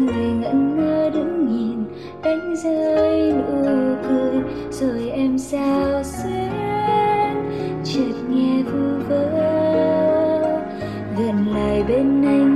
người ngẩn ngơ đứng nhìn đánh rơi nụ cười. Rồi em sao xuyến, chợt nghe vu vơ. Gần lại bên anh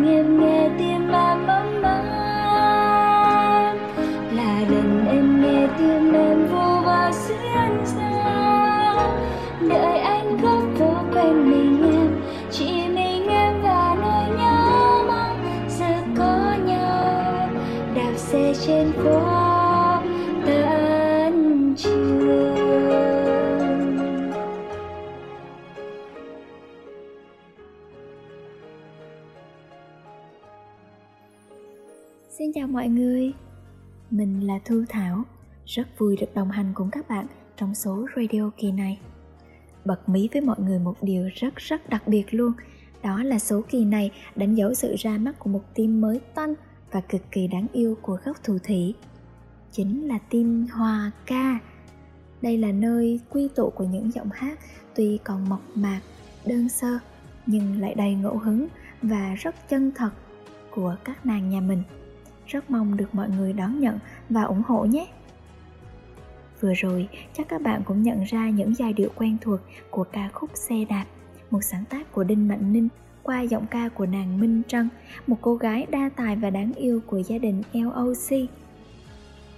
mọi người, mình là Thu Thảo, rất vui được đồng hành cùng các bạn trong số radio kỳ này. Bật mí với mọi người một điều rất rất đặc biệt luôn, đó là số kỳ này đánh dấu sự ra mắt của một team mới toanh và cực kỳ đáng yêu của góc thủ thủy. Chính là team Hòa Ca. Đây là nơi quy tụ của những giọng hát tuy còn mộc mạc, đơn sơ nhưng lại đầy ngẫu hứng và rất chân thật của các nàng nhà mình rất mong được mọi người đón nhận và ủng hộ nhé. Vừa rồi, chắc các bạn cũng nhận ra những giai điệu quen thuộc của ca khúc xe đạp, một sáng tác của đinh mạnh ninh qua giọng ca của nàng minh trân, một cô gái đa tài và đáng yêu của gia đình loc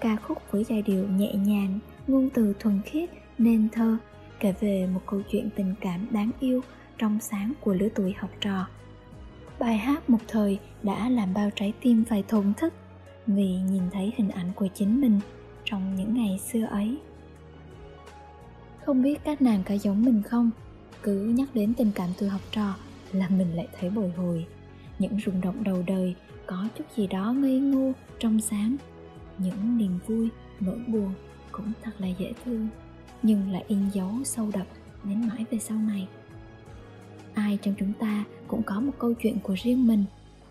ca khúc với giai điệu nhẹ nhàng, ngôn từ thuần khiết, nên thơ, kể về một câu chuyện tình cảm đáng yêu, trong sáng của lứa tuổi học trò. Bài hát một thời đã làm bao trái tim phải thổn thức vì nhìn thấy hình ảnh của chính mình trong những ngày xưa ấy. Không biết các nàng có giống mình không? Cứ nhắc đến tình cảm từ học trò là mình lại thấy bồi hồi. Những rung động đầu đời có chút gì đó ngây ngô trong sáng. Những niềm vui, nỗi buồn cũng thật là dễ thương, nhưng lại in dấu sâu đậm đến mãi về sau này. Ai trong chúng ta cũng có một câu chuyện của riêng mình.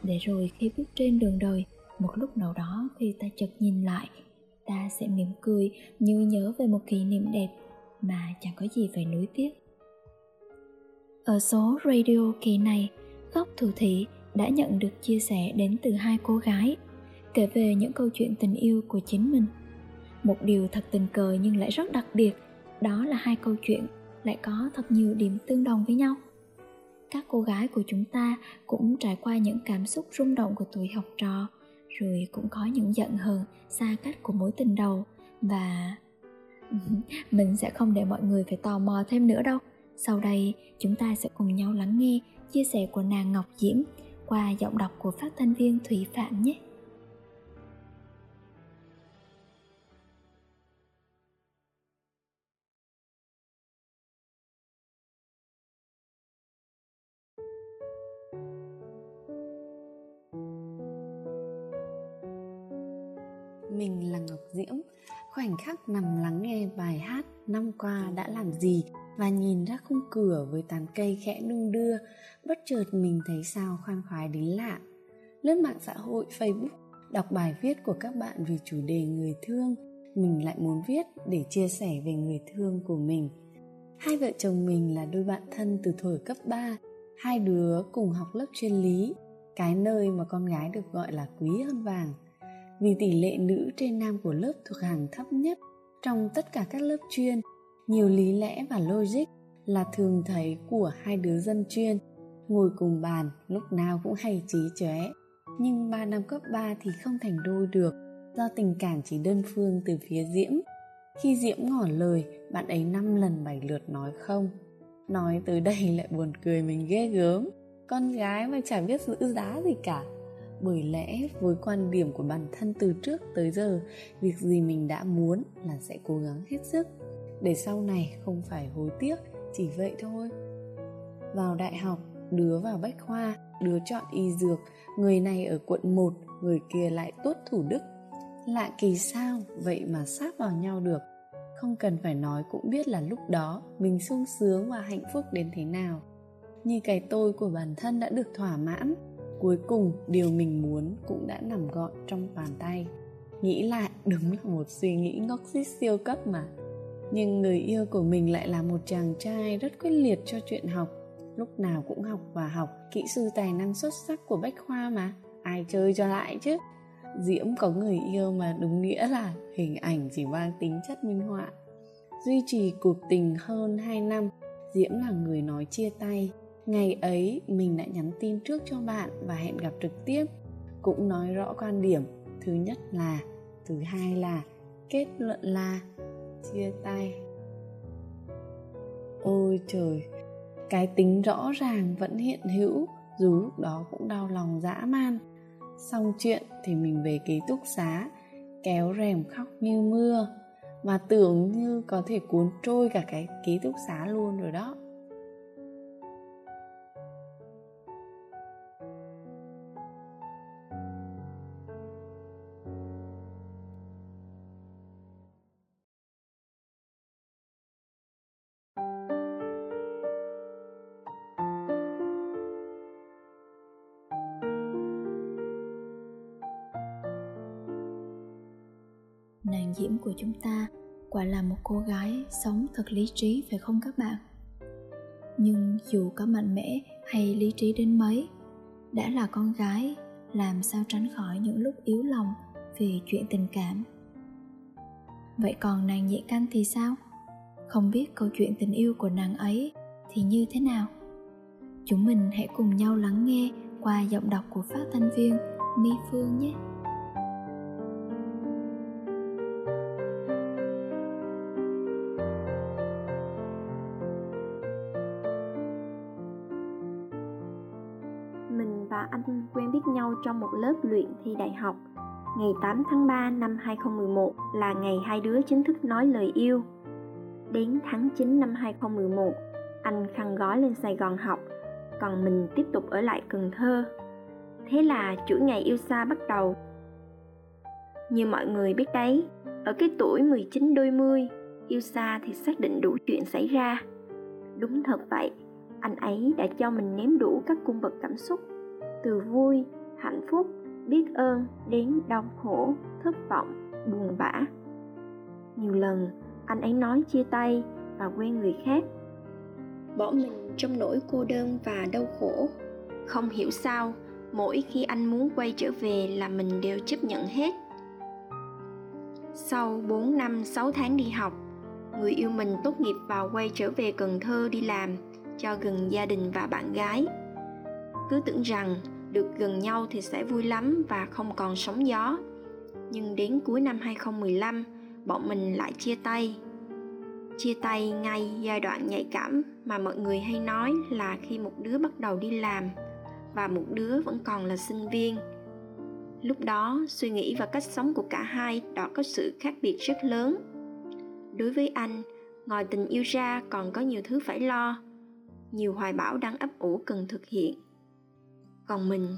Để rồi khi bước trên đường đời một lúc nào đó khi ta chợt nhìn lại, ta sẽ mỉm cười, như nhớ về một kỷ niệm đẹp mà chẳng có gì phải nuối tiếc. Ở số radio kỳ này, góc thủ thị đã nhận được chia sẻ đến từ hai cô gái, kể về những câu chuyện tình yêu của chính mình. Một điều thật tình cờ nhưng lại rất đặc biệt, đó là hai câu chuyện lại có thật nhiều điểm tương đồng với nhau. Các cô gái của chúng ta cũng trải qua những cảm xúc rung động của tuổi học trò rồi cũng có những giận hờn, xa cách của mối tình đầu. Và mình sẽ không để mọi người phải tò mò thêm nữa đâu. Sau đây, chúng ta sẽ cùng nhau lắng nghe chia sẻ của nàng ngọc diễm qua giọng đọc của phát thanh viên thủy phạm nhé. Mình là Ngọc Diễm, khoảnh khắc nằm lắng nghe bài hát năm qua đã làm gì và nhìn ra khung cửa với tán cây khẽ đung đưa, bất chợt mình thấy sao khoan khoái đến lạ. Lướt mạng xã hội Facebook, đọc bài viết của các bạn về chủ đề người thương, mình lại muốn viết để chia sẻ về người thương của mình. Hai vợ chồng mình là đôi bạn thân từ thời cấp 3, hai đứa cùng học lớp chuyên lý, cái nơi mà con gái được gọi là quý hơn vàng – vì tỷ lệ nữ trên nam của lớp thuộc hàng thấp nhất trong tất cả các lớp chuyên. Nhiều lý lẽ và logic là thường thấy của hai đứa dân chuyên. Ngồi cùng bàn, lúc nào cũng hay trí chóe. Nhưng ba năm cấp 3 thì không thành đôi được, do tình cảm chỉ đơn phương từ phía diễm. Khi diễm ngỏ lời, bạn ấy năm lần bảy lượt nói không. Nói tới đây lại buồn cười mình ghê gớm. Con gái mà chả biết giữ giá gì cả bởi lẽ với quan điểm của bản thân từ trước tới giờ, việc gì mình đã muốn là sẽ cố gắng hết sức. Để sau này không phải hối tiếc, chỉ vậy thôi. Vào đại học, đứa vào bách khoa, đứa chọn y dược, người này ở quận 1 người kia lại tốt thủ đức. Lạ kỳ sao, vậy mà sát vào nhau được. Không cần phải nói cũng biết là lúc đó mình sung sướng và hạnh phúc đến thế nào. Như cái tôi của bản thân đã được thỏa mãn cuối cùng, điều mình muốn cũng đã nằm gọn trong bàn tay. Nghĩ lại, đúng là một suy nghĩ ngốc xít siêu cấp mà. Nhưng người yêu của mình lại là một chàng trai rất quyết liệt cho chuyện học. Lúc nào cũng học và học, kỹ sư tài năng xuất sắc của bách khoa mà. Ai chơi cho lại chứ? Diễm có người yêu mà đúng nghĩa là hình ảnh chỉ mang tính chất minh họa. Duy trì cuộc tình hơn 2 năm, diễm là người nói chia tay ngày ấy, mình đã nhắn tin trước cho bạn và hẹn gặp trực tiếp. Cũng nói rõ quan điểm. Thứ nhất là, thứ hai là, kết luận là, chia tay. Ôi trời, cái tính rõ ràng vẫn hiện hữu, dù lúc đó cũng đau lòng dã man. Xong chuyện thì mình về ký túc xá, kéo rèm khóc như mưa. Mà tưởng như có thể cuốn trôi cả cái ký túc xá luôn rồi đó. Của chúng ta quả là một cô gái sống thật lý trí, phải không các bạn? Nhưng dù có mạnh mẽ hay lý trí đến mấy, đã là con gái, làm sao tránh khỏi những lúc yếu lòng vì chuyện tình cảm? Vậy còn nàng nhị canh thì sao? Không biết câu chuyện tình yêu của nàng ấy thì như thế nào? Chúng mình hãy cùng nhau lắng nghe qua giọng đọc của phát thanh viên mi phương nhé. Biết nhau trong một lớp luyện thi đại học. Ngày 8 tháng 3 năm 2011 là ngày hai đứa chính thức nói lời yêu. Đến tháng 9 năm 2011, anh khăn gói lên Sài Gòn học, còn mình tiếp tục ở lại Cần Thơ. Thế là chuỗi ngày yêu xa bắt đầu. Như mọi người biết đấy, ở cái tuổi 19 đôi mươi, yêu xa thì xác định đủ chuyện xảy ra. Đúng thật vậy, anh ấy đã cho mình nếm đủ các cung bậc cảm xúc từ vui hạnh phúc biết ơn đến đau khổ thất vọng buồn bã. Nhiều lần anh ấy nói chia tay và quen người khác. Bỏ mình trong nỗi cô đơn và đau khổ. Không hiểu sao mỗi khi anh muốn quay trở về là mình đều chấp nhận hết. Sau 4 năm 6 tháng đi học, người yêu mình tốt nghiệp và quay trở về Cần Thơ đi làm cho gần gia đình và bạn gái cứ tưởng rằng được gần nhau thì sẽ vui lắm và không còn sóng gió. Nhưng đến cuối năm 2015, bọn mình lại chia tay. Chia tay ngay giai đoạn nhạy cảm mà mọi người hay nói là khi một đứa bắt đầu đi làm và một đứa vẫn còn là sinh viên. Lúc đó, suy nghĩ và cách sống của cả hai đã có sự khác biệt rất lớn. Đối với anh, ngoài tình yêu ra còn có nhiều thứ phải lo, nhiều hoài bão đang ấp ủ cần thực hiện còn mình,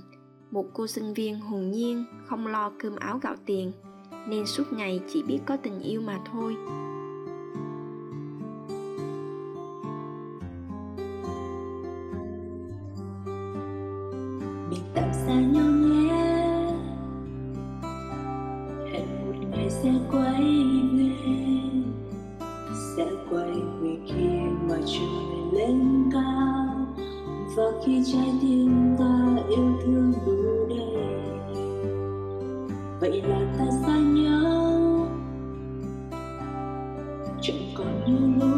một cô sinh viên hồn nhiên, không lo cơm áo gạo tiền, nên suốt ngày chỉ biết có tình yêu mà thôi. Và khi trái tim ta yêu thương đủ đầy, vậy là ta xa nhau. Chẳng còn như lúc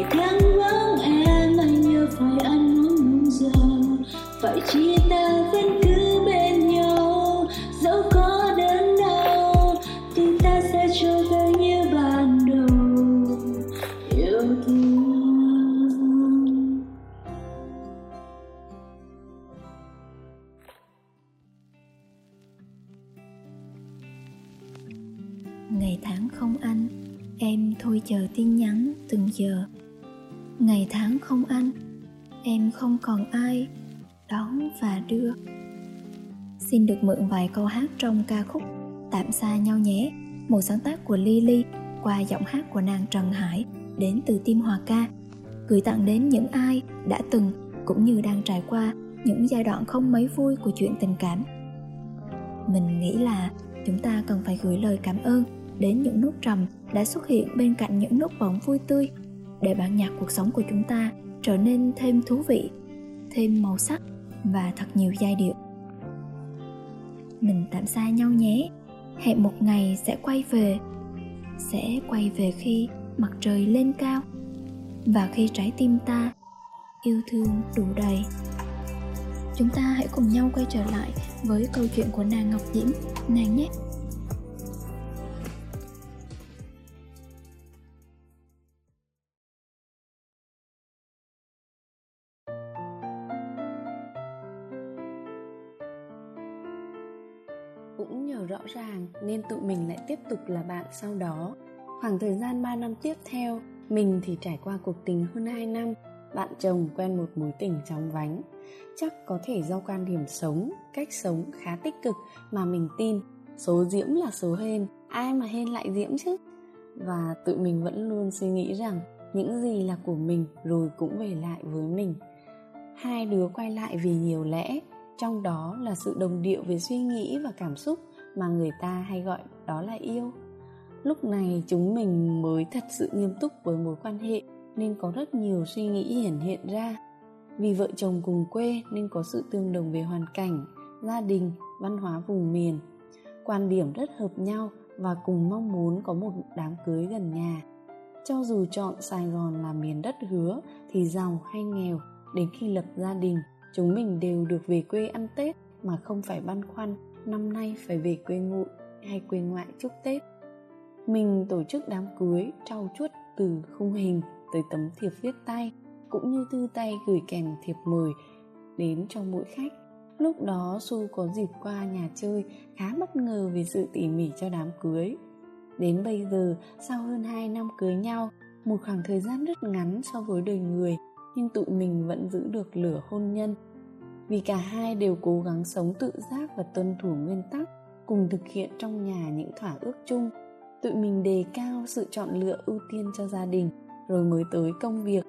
ngày càng vắng em, anh nhớ phải ăn uống đúng giờ. Phải chia ta vẫn cứ bên nhau, dẫu có đớn đau tình ta sẽ trở về như ban đầu. Yêu thương. Ngày tháng không anh em thôi chờ tin nhắn từng giờ ngày tháng không anh em không còn ai đón và đưa. Xin được mượn vài câu hát trong ca khúc tạm xa nhau nhé một sáng tác của Lily qua giọng hát của nàng Trần Hải đến từ tim Hòa ca, gửi tặng đến những ai đã từng cũng như đang trải qua những giai đoạn không mấy vui của chuyện tình cảm. Mình nghĩ là chúng ta cần phải gửi lời cảm ơn đến những nốt trầm đã xuất hiện bên cạnh những nốt bóng vui tươi để bản nhạc cuộc sống của chúng ta trở nên thêm thú vị, thêm màu sắc và thật nhiều giai điệu. Mình tạm xa nhau nhé. Hẹn một ngày sẽ quay về, sẽ quay về khi mặt trời lên cao và khi trái tim ta yêu thương đủ đầy. Chúng ta hãy cùng nhau quay trở lại với câu chuyện của nàng ngọc diễm, nàng nhé. Cũng nhờ rõ ràng nên tụi mình lại tiếp tục là bạn sau đó. Khoảng thời gian 3 năm tiếp theo, mình thì trải qua cuộc tình hơn 2 năm, bạn chồng quen một mối tình chóng vánh. Chắc có thể do quan điểm sống, cách sống khá tích cực mà mình tin số diễm là số hên, ai mà hên lại diễm chứ? Và tụi mình vẫn luôn suy nghĩ rằng những gì là của mình rồi cũng về lại với mình. Hai đứa quay lại vì nhiều lẽ trong đó là sự đồng điệu về suy nghĩ và cảm xúc mà người ta hay gọi đó là yêu. Lúc này chúng mình mới thật sự nghiêm túc với mối quan hệ nên có rất nhiều suy nghĩ hiển hiện ra. Vì vợ chồng cùng quê nên có sự tương đồng về hoàn cảnh, gia đình, văn hóa vùng miền. Quan điểm rất hợp nhau và cùng mong muốn có một đám cưới gần nhà. Cho dù chọn sài gòn là miền đất hứa thì giàu hay nghèo, đến khi lập gia đình chúng mình đều được về quê ăn tết mà không phải băn khoăn năm nay phải về quê ngụ hay quê ngoại chúc tết. Mình tổ chức đám cưới, trau chuốt từ khung hình tới tấm thiệp viết tay cũng như thư tay gửi kèm thiệp mời đến cho mỗi khách. Lúc đó su có dịp qua nhà chơi, khá bất ngờ vì sự tỉ mỉ cho đám cưới. Đến bây giờ, sau hơn 2 năm cưới nhau, một khoảng thời gian rất ngắn so với đời người nhưng tụi mình vẫn giữ được lửa hôn nhân. Vì cả hai đều cố gắng sống tự giác và tuân thủ nguyên tắc, cùng thực hiện trong nhà những thỏa ước chung. Tụi mình đề cao sự chọn lựa ưu tiên cho gia đình, rồi mới tới công việc.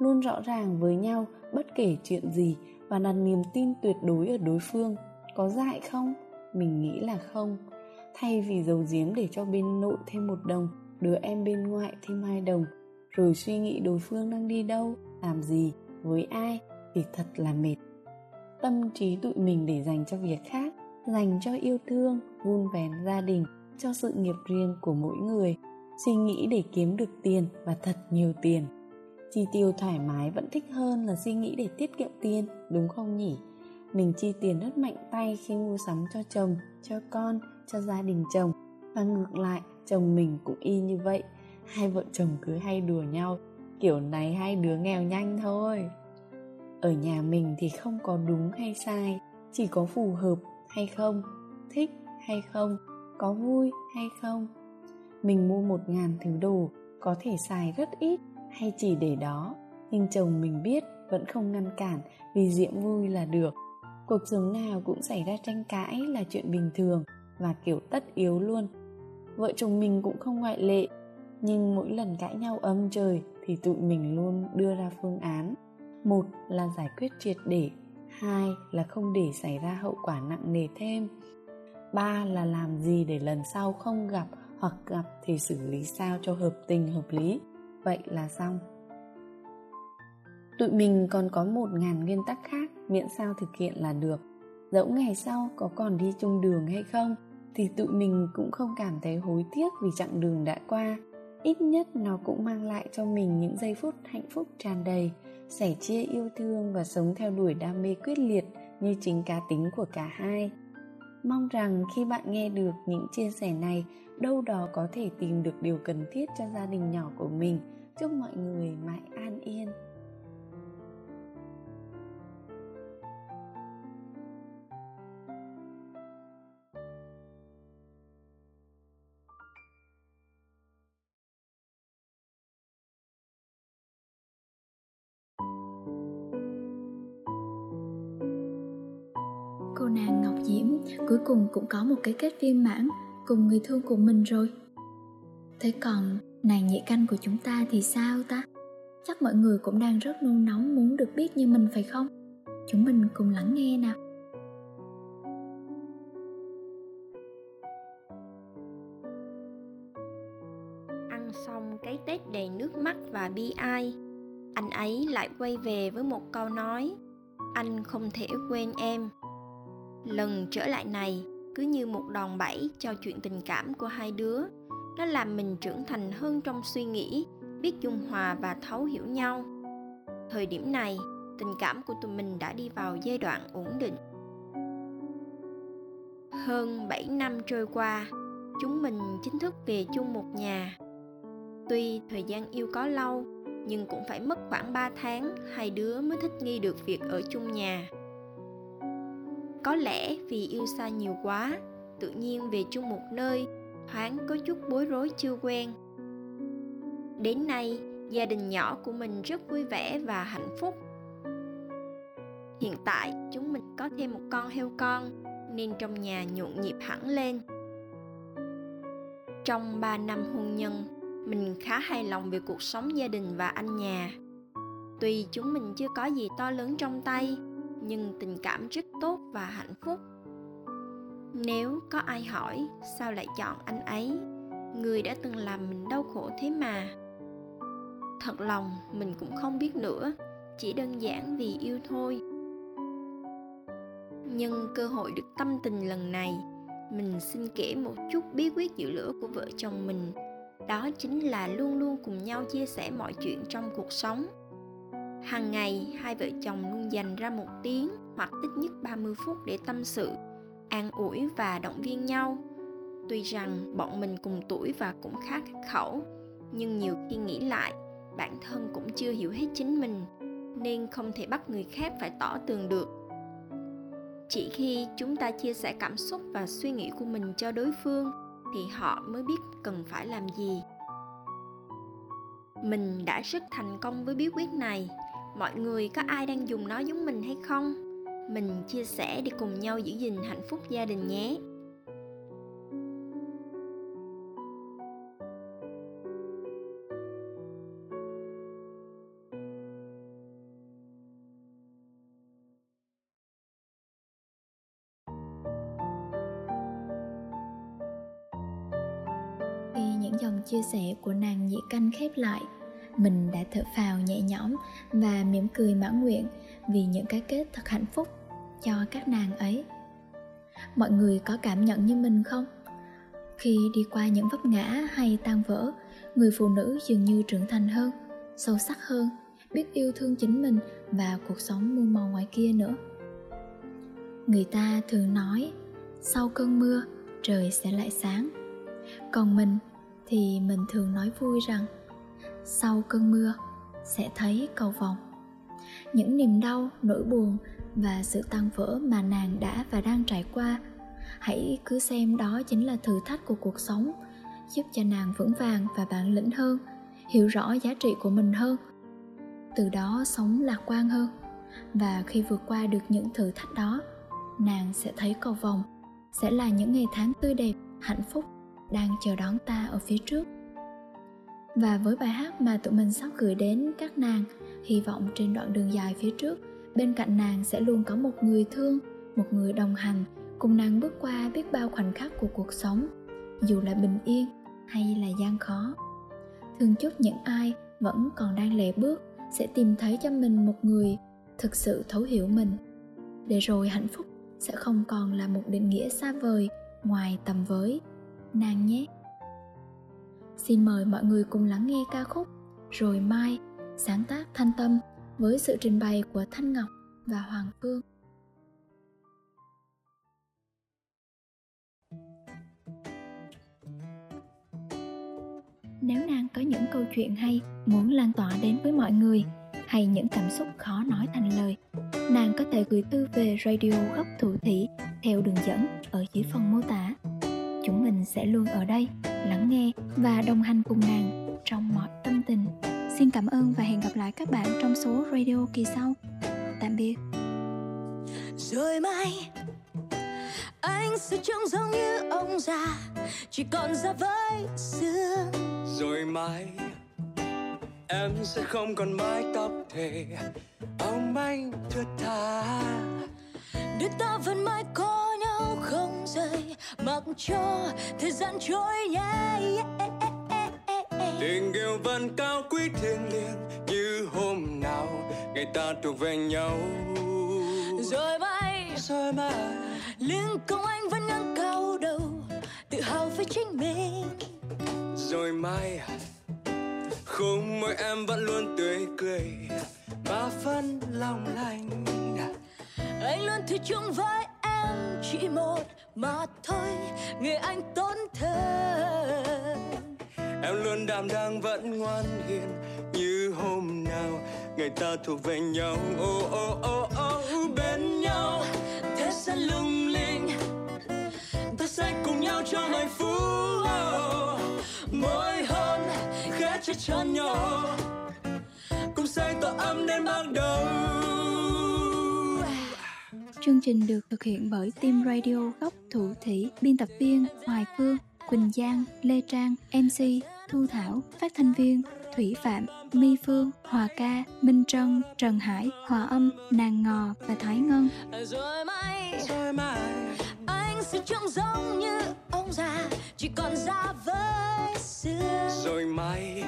Luôn rõ ràng với nhau bất kể chuyện gì và đặt niềm tin tuyệt đối ở đối phương. Có dại không? Mình nghĩ là không. Thay vì giấu giếm để cho bên nội thêm một đồng, đứa em bên ngoại thêm hai đồng, rồi suy nghĩ đối phương đang đi đâu? Làm gì với ai thì thật là mệt. Tâm trí tụi mình để dành cho việc khác, dành cho yêu thương, vun vén gia đình, cho sự nghiệp riêng của mỗi người. Suy nghĩ để kiếm được tiền và thật nhiều tiền. Chi tiêu thoải mái vẫn thích hơn là suy nghĩ để tiết kiệm tiền, đúng không nhỉ? Mình chi tiền rất mạnh tay khi mua sắm cho chồng, cho con, cho gia đình chồng. Và ngược lại, chồng mình cũng y như vậy. Hai vợ chồng cứ hay đùa nhau kiểu này hai đứa nghèo nhanh thôi. Ở nhà mình thì không có đúng hay sai, chỉ có phù hợp hay không, thích hay không, có vui hay không. Mình mua một ngàn thứ đồ, có thể xài rất ít hay chỉ để đó, nhưng chồng mình biết vẫn không ngăn cản vì diễm vui là được. Cuộc sống nào cũng xảy ra tranh cãi là chuyện bình thường và kiểu tất yếu luôn. Vợ chồng mình cũng không ngoại lệ, nhưng mỗi lần cãi nhau âm trời thì tụi mình luôn đưa ra phương án. Một là giải quyết triệt để, hai là không để xảy ra hậu quả nặng nề thêm. Ba là làm gì để lần sau không gặp hoặc gặp thì xử lý sao cho hợp tình hợp lý. Vậy là xong. Tụi mình còn có một ngàn nguyên tắc khác, miễn sao thực hiện là được. Dẫu ngày sau có còn đi chung đường hay không, thì tụi mình cũng không cảm thấy hối tiếc vì chặng đường đã qua ít nhất nó cũng mang lại cho mình những giây phút hạnh phúc tràn đầy, sẻ chia yêu thương và sống theo đuổi đam mê quyết liệt như chính cá tính của cả hai. Mong rằng khi bạn nghe được những chia sẻ này, đâu đó có thể tìm được điều cần thiết cho gia đình nhỏ của mình. Chúc mọi người mãi an yên. Nàng Ngọc Diễm cuối cùng cũng có một cái kết viên mãn cùng người thương của mình rồi. Thế còn nàng nhị canh của chúng ta thì sao ta? Chắc mọi người cũng đang rất nôn nóng muốn được biết như mình phải không? Chúng mình cùng lắng nghe nào. Ăn xong cái Tết đầy nước mắt và bi ai, anh ấy lại quay về với một câu nói anh không thể quên em lần trở lại này cứ như một đòn bẩy cho chuyện tình cảm của hai đứa. Nó làm mình trưởng thành hơn trong suy nghĩ, biết dung hòa và thấu hiểu nhau. Thời điểm này, tình cảm của tụi mình đã đi vào giai đoạn ổn định. Hơn 7 năm trôi qua, chúng mình chính thức về chung một nhà. Tuy thời gian yêu có lâu, nhưng cũng phải mất khoảng 3 tháng hai đứa mới thích nghi được việc ở chung nhà. Có lẽ vì yêu xa nhiều quá, tự nhiên về chung một nơi, thoáng có chút bối rối chưa quen. Đến nay, gia đình nhỏ của mình rất vui vẻ và hạnh phúc. Hiện tại, chúng mình có thêm một con heo con, nên trong nhà nhộn nhịp hẳn lên. Trong 3 năm hôn nhân, mình khá hài lòng về cuộc sống gia đình và anh nhà tuy chúng mình chưa có gì to lớn trong tay nhưng tình cảm rất tốt và hạnh phúc. Nếu có ai hỏi, sao lại chọn anh ấy? Người đã từng làm mình đau khổ thế mà. Thật lòng, mình cũng không biết nữa, chỉ đơn giản vì yêu thôi. Nhưng cơ hội được tâm tình lần này, mình xin kể một chút bí quyết giữ lửa của vợ chồng mình. Đó chính là luôn luôn cùng nhau chia sẻ mọi chuyện trong cuộc sống hàng ngày, hai vợ chồng luôn dành ra một tiếng, hoặc ít nhất 30 phút để tâm sự, an ủi và động viên nhau. Tuy rằng bọn mình cùng tuổi và cũng khá khắc khẩu, nhưng nhiều khi nghĩ lại, bản thân cũng chưa hiểu hết chính mình, nên không thể bắt người khác phải tỏ tường được. Chỉ khi chúng ta chia sẻ cảm xúc và suy nghĩ của mình cho đối phương, thì họ mới biết cần phải làm gì. Mình đã rất thành công với bí quyết này mọi người có ai đang dùng nó giống mình hay không? Mình chia sẻ để cùng nhau giữ gìn hạnh phúc gia đình nhé. Khi những dòng chia sẻ của nàng nhị canh khép lại mình đã thở phào nhẹ nhõm và mỉm cười mãn nguyện vì những cái kết thật hạnh phúc cho các nàng ấy. Mọi người có cảm nhận như mình không? Khi đi qua những vấp ngã hay tan vỡ, người phụ nữ dường như trưởng thành hơn, sâu sắc hơn, biết yêu thương chính mình và cuộc sống muôn màu ngoài kia nữa. Người ta thường nói, sau cơn mưa, trời sẽ lại sáng. Còn mình thì mình thường nói vui rằng sau cơn mưa, sẽ thấy cầu vồng. Những niềm đau, nỗi buồn và sự tan vỡ mà nàng đã và đang trải qua, hãy cứ xem đó chính là thử thách của cuộc sống, giúp cho nàng vững vàng và bản lĩnh hơn, hiểu rõ giá trị của mình hơn. Từ đó sống lạc quan hơn và khi vượt qua được những thử thách đó, nàng sẽ thấy cầu vồng, sẽ là những ngày tháng tươi đẹp, hạnh phúc đang chờ đón ta ở phía trước và với bài hát mà tụi mình sắp gửi đến các nàng, hy vọng trên đoạn đường dài phía trước, bên cạnh nàng sẽ luôn có một người thương, một người đồng hành, cùng nàng bước qua biết bao khoảnh khắc của cuộc sống, dù là bình yên hay là gian khó. Thương chúc những ai vẫn còn đang lệ bước sẽ tìm thấy cho mình một người thực sự thấu hiểu mình. Để rồi hạnh phúc sẽ không còn là một định nghĩa xa vời ngoài tầm với. Nàng nhé xin mời mọi người cùng lắng nghe ca khúc rồi mai, sáng tác thanh tâm với sự trình bày của thanh ngọc và hoàng phương. Nếu nàng có những câu chuyện hay muốn lan tỏa đến với mọi người, hay những cảm xúc khó nói thành lời, nàng có thể gửi thư về radio góc thủ thủy theo đường dẫn ở dưới phần mô tả. Chúng mình sẽ luôn ở đây lắng nghe và đồng hành cùng nàng trong mọi tâm tình. Xin cảm ơn và hẹn gặp lại các bạn trong số radio kỳ sau. Tạm biệt. Rồi mai anh sẽ trông giống như ông già chỉ còn da với xương. Rồi mai em sẽ không còn mái tóc thề ông anh thướt tha. Đôi ta vẫn mãi có nhau không rời mặc cho thời gian trôi nhanh. Tình yêu vẫn cao quý thiêng liêng như hôm nào ngày ta thuộc về nhau. Rồi mai rồi mai. lưng công anh vẫn ngang cao đầu tự hào với chính mình. Rồi mai khung môi em vẫn luôn tươi cười và vẫn lòng lành. Anh luôn thủy chung với em chỉ một mà thôi người anh tốn thêm em luôn đảm đang vẫn ngoan hiền như hôm nào. Ngày ta thuộc về nhau ô ô ô ô bên nhau. Thế sẽ lung linh ta sẽ cùng nhau trong hạnh phúc oh, hôm hôn khẽ chết tròn nhau. Cùng say tỏa ấm đến ban đầu. Chương trình được thực hiện bởi Team Radio Góc Thủ Thủy, biên tập viên Hoài Phương, Quỳnh Giang, Lê Trang, MC, Thu Thảo, phát thanh viên Thủy Phạm, My Phương, Hòa Ca, Minh Trân, Trần Hải, Hòa Âm, Nàng Ngò và Thái Ngân. rồi mai rồi mai anh sẽ trông giống như ông già chỉ còn da với xương. Rồi mai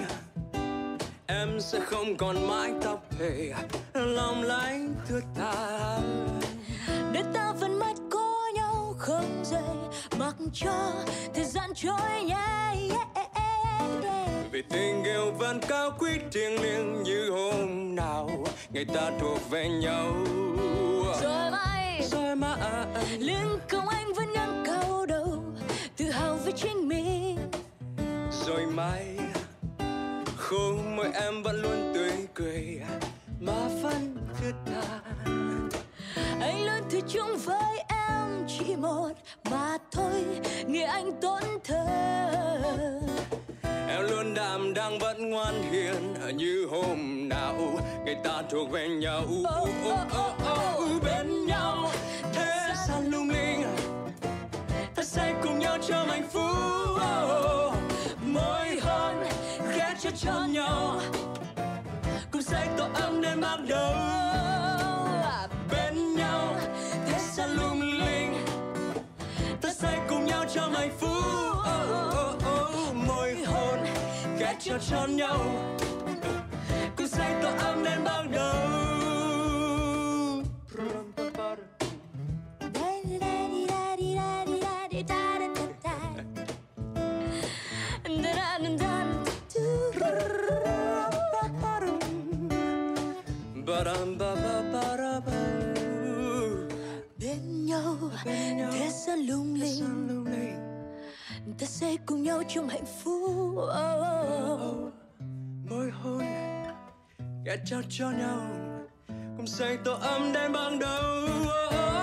em sẽ không còn mái tóc thề lòng lánh thướt tha để ta vẫn mắt có nhau không rời mặc cho thời gian trôi nhanh vì tình yêu vẫn cao quý thiêng liêng như hôm nào ngày ta thuộc về nhau. Rồi mai rồi mai lưng công anh vẫn ngang cao đầu tự hào với chính mình. Rồi mai khung môi em vẫn luôn chung với em chỉ một mà thôi người anh tốn thơ em luôn đảm đang vẫn ngoan hiền như hôm nào ngày ta thuộc về nhau. Oh, oh, oh, oh. bên nhau. Thế gian lung linh? Ta sẽ cùng nhau trong hạnh phúc. Môi hôn khẽ chết cho nhau. Cùng say tổ ấm đến ban đầu cho tròn nhau. Trao cho nhau. Cùng say tổ ấm đến ban đầu. bên